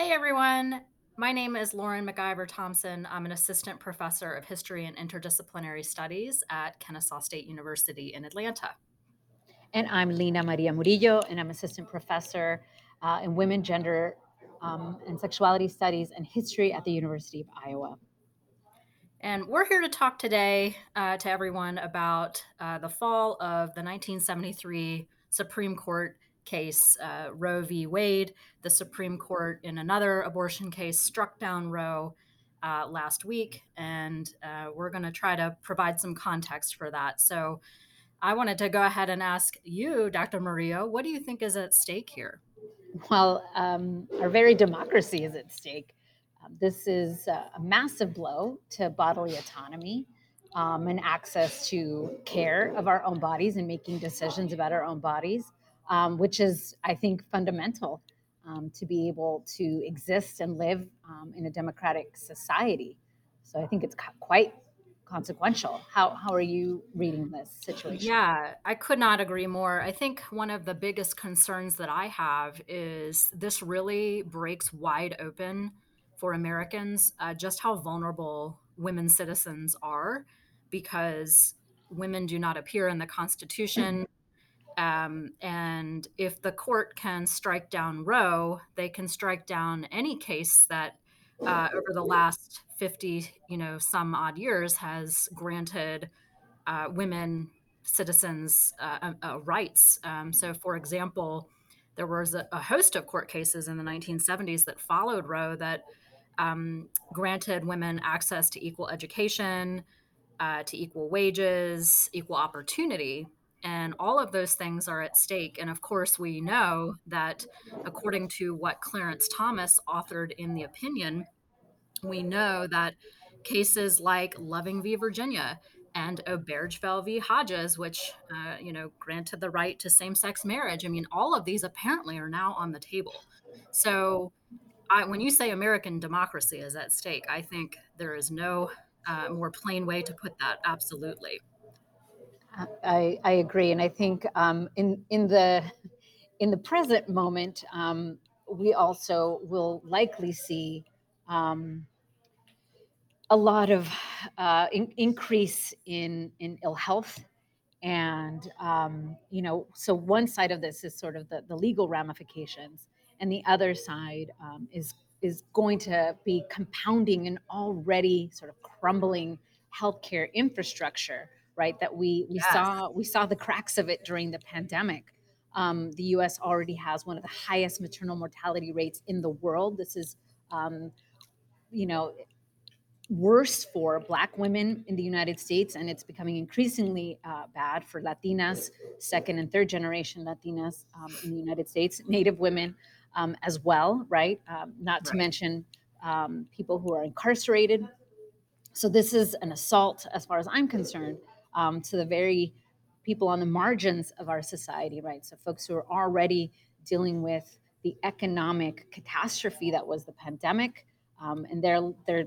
Hey everyone, my name is Lauren MacIvor Thompson. I'm an assistant professor of history and interdisciplinary studies at Kennesaw State University in Atlanta. And I'm Lina Maria Murillo, and I'm assistant professor uh, in women, gender, um, and sexuality studies and history at the University of Iowa. And we're here to talk today uh, to everyone about uh, the fall of the 1973 Supreme Court case, uh, Roe v. Wade. The Supreme Court, in another abortion case, struck down Roe uh, last week, and uh, we're going to try to provide some context for that. So, I wanted to go ahead and ask you, Dr. Murillo, what do you think is at stake here? Well, um, our very democracy is at stake. Um, this is a, a massive blow to bodily autonomy um, and access to care of our own bodies and making decisions about our own bodies, um, which is, I think, fundamental um, to be able to exist and live um, in a democratic society. So I think it's quite consequential. How, how are you reading this situation? Yeah, I could not agree more. I think one of the biggest concerns that I have is this really breaks wide open for Americans uh, just how vulnerable women citizens are because women do not appear in the Constitution. Um, and if the court can strike down Roe, they can strike down any case that uh, over the last 50, you know, some odd years has granted uh, women citizens uh, uh, rights. Um, so, for example, there was a, a, host of court cases in the 1970s that followed Roe that um, granted women access to equal education, uh, to equal wages, equal opportunity. And all of those things are at stake. And of course, we know that according to what Clarence Thomas authored in the opinion, we know that cases like Loving v. Virginia and Obergefell v. Hodges, which uh, you know granted the right to same-sex marriage. I mean, all of these apparently are now on the table. So I, when you say American democracy is at stake, I think there is no uh, more plain way to put that. Absolutely. I, I agree, and I think um, in in the in the present moment, um, we also will likely see um, a lot of uh, in, increase in in ill health, and um, you know, so one side of this is sort of the, the legal ramifications, and the other side um, is is going to be compounding an already sort of crumbling healthcare infrastructure, right? That we we yes. saw we saw the cracks of it during the pandemic. Um, the U.S. already has one of the highest maternal mortality rates in the world. This is, um, you know, worse for Black women in the United States, and it's becoming increasingly uh, bad for Latinas, second and third generation Latinas um, in the United States, Native women um, as well, right? Um, not to mention um, people who are incarcerated. So this is an assault, as far as I'm concerned, um, to the very people on the margins of our society, right? So folks who are already dealing with the economic catastrophe that was the pandemic um, and their their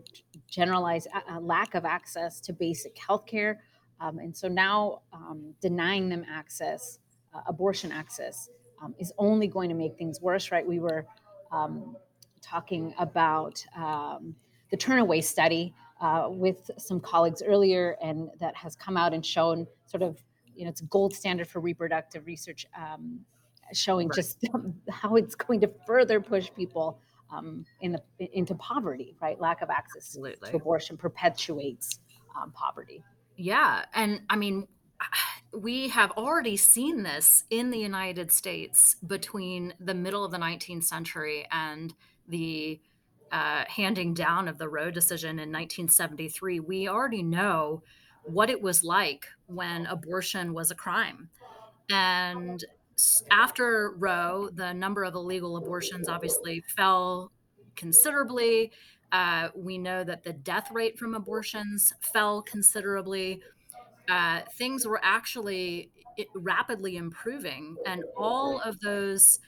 generalized uh, uh, lack of access to basic health care. Um, and so now um, denying them access, uh, abortion access, um, is only going to make things worse, right? We were um, talking about um, the Turnaway study uh, with some colleagues earlier, and that has come out and shown sort of, you know, it's a gold standard for reproductive research, showing right. just how it's going to further push people um, in the into poverty, right? Lack of access Absolutely. to abortion perpetuates um, poverty. Yeah, and I mean, we have already seen this in the United States between the middle of the 19th century and the uh, handing down of the Roe decision in 1973. We already know what it was like when abortion was a crime. And after Roe, the number of illegal abortions obviously fell considerably. Uh, we know that the death rate from abortions fell considerably. Uh, things were actually rapidly improving, and all of those,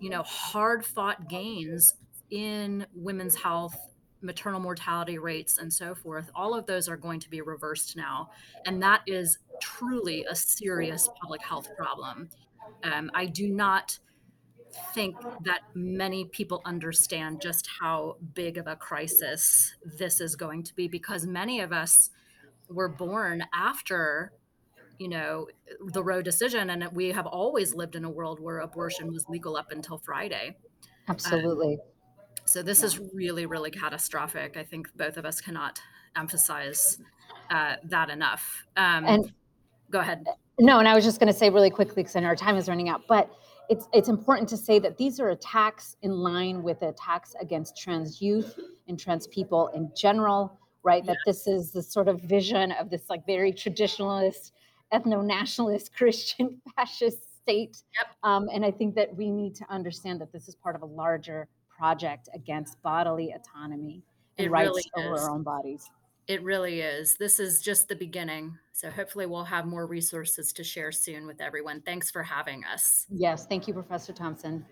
you know, hard-fought gains in women's health, maternal mortality rates, and so forth, all of those are going to be reversed now, and that is truly a serious public health problem. Um, I do not think that many people understand just how big of a crisis this is going to be because many of us were born after, you know, the Roe decision, and we have always lived in a world where abortion was legal up until Friday. Um, Absolutely. So this Yeah. is really, really catastrophic. I think both of us cannot emphasize, uh, that enough. Um, And go ahead. No, and I was just gonna say really quickly, 'cause I know our time is running out, but it's it's important to say that these are attacks in line with attacks against trans youth and trans people in general, right? That this is the sort of vision of this, like, very traditionalist, ethno-nationalist, Christian fascist state, Yep. um, and I think that we need to understand that this is part of a larger project against bodily autonomy and It really rights over is. our own bodies. It really is. This is just the beginning, so hopefully we'll have more resources to share soon with everyone. Thanks for having us. Yes, thank you, Professor Thompson.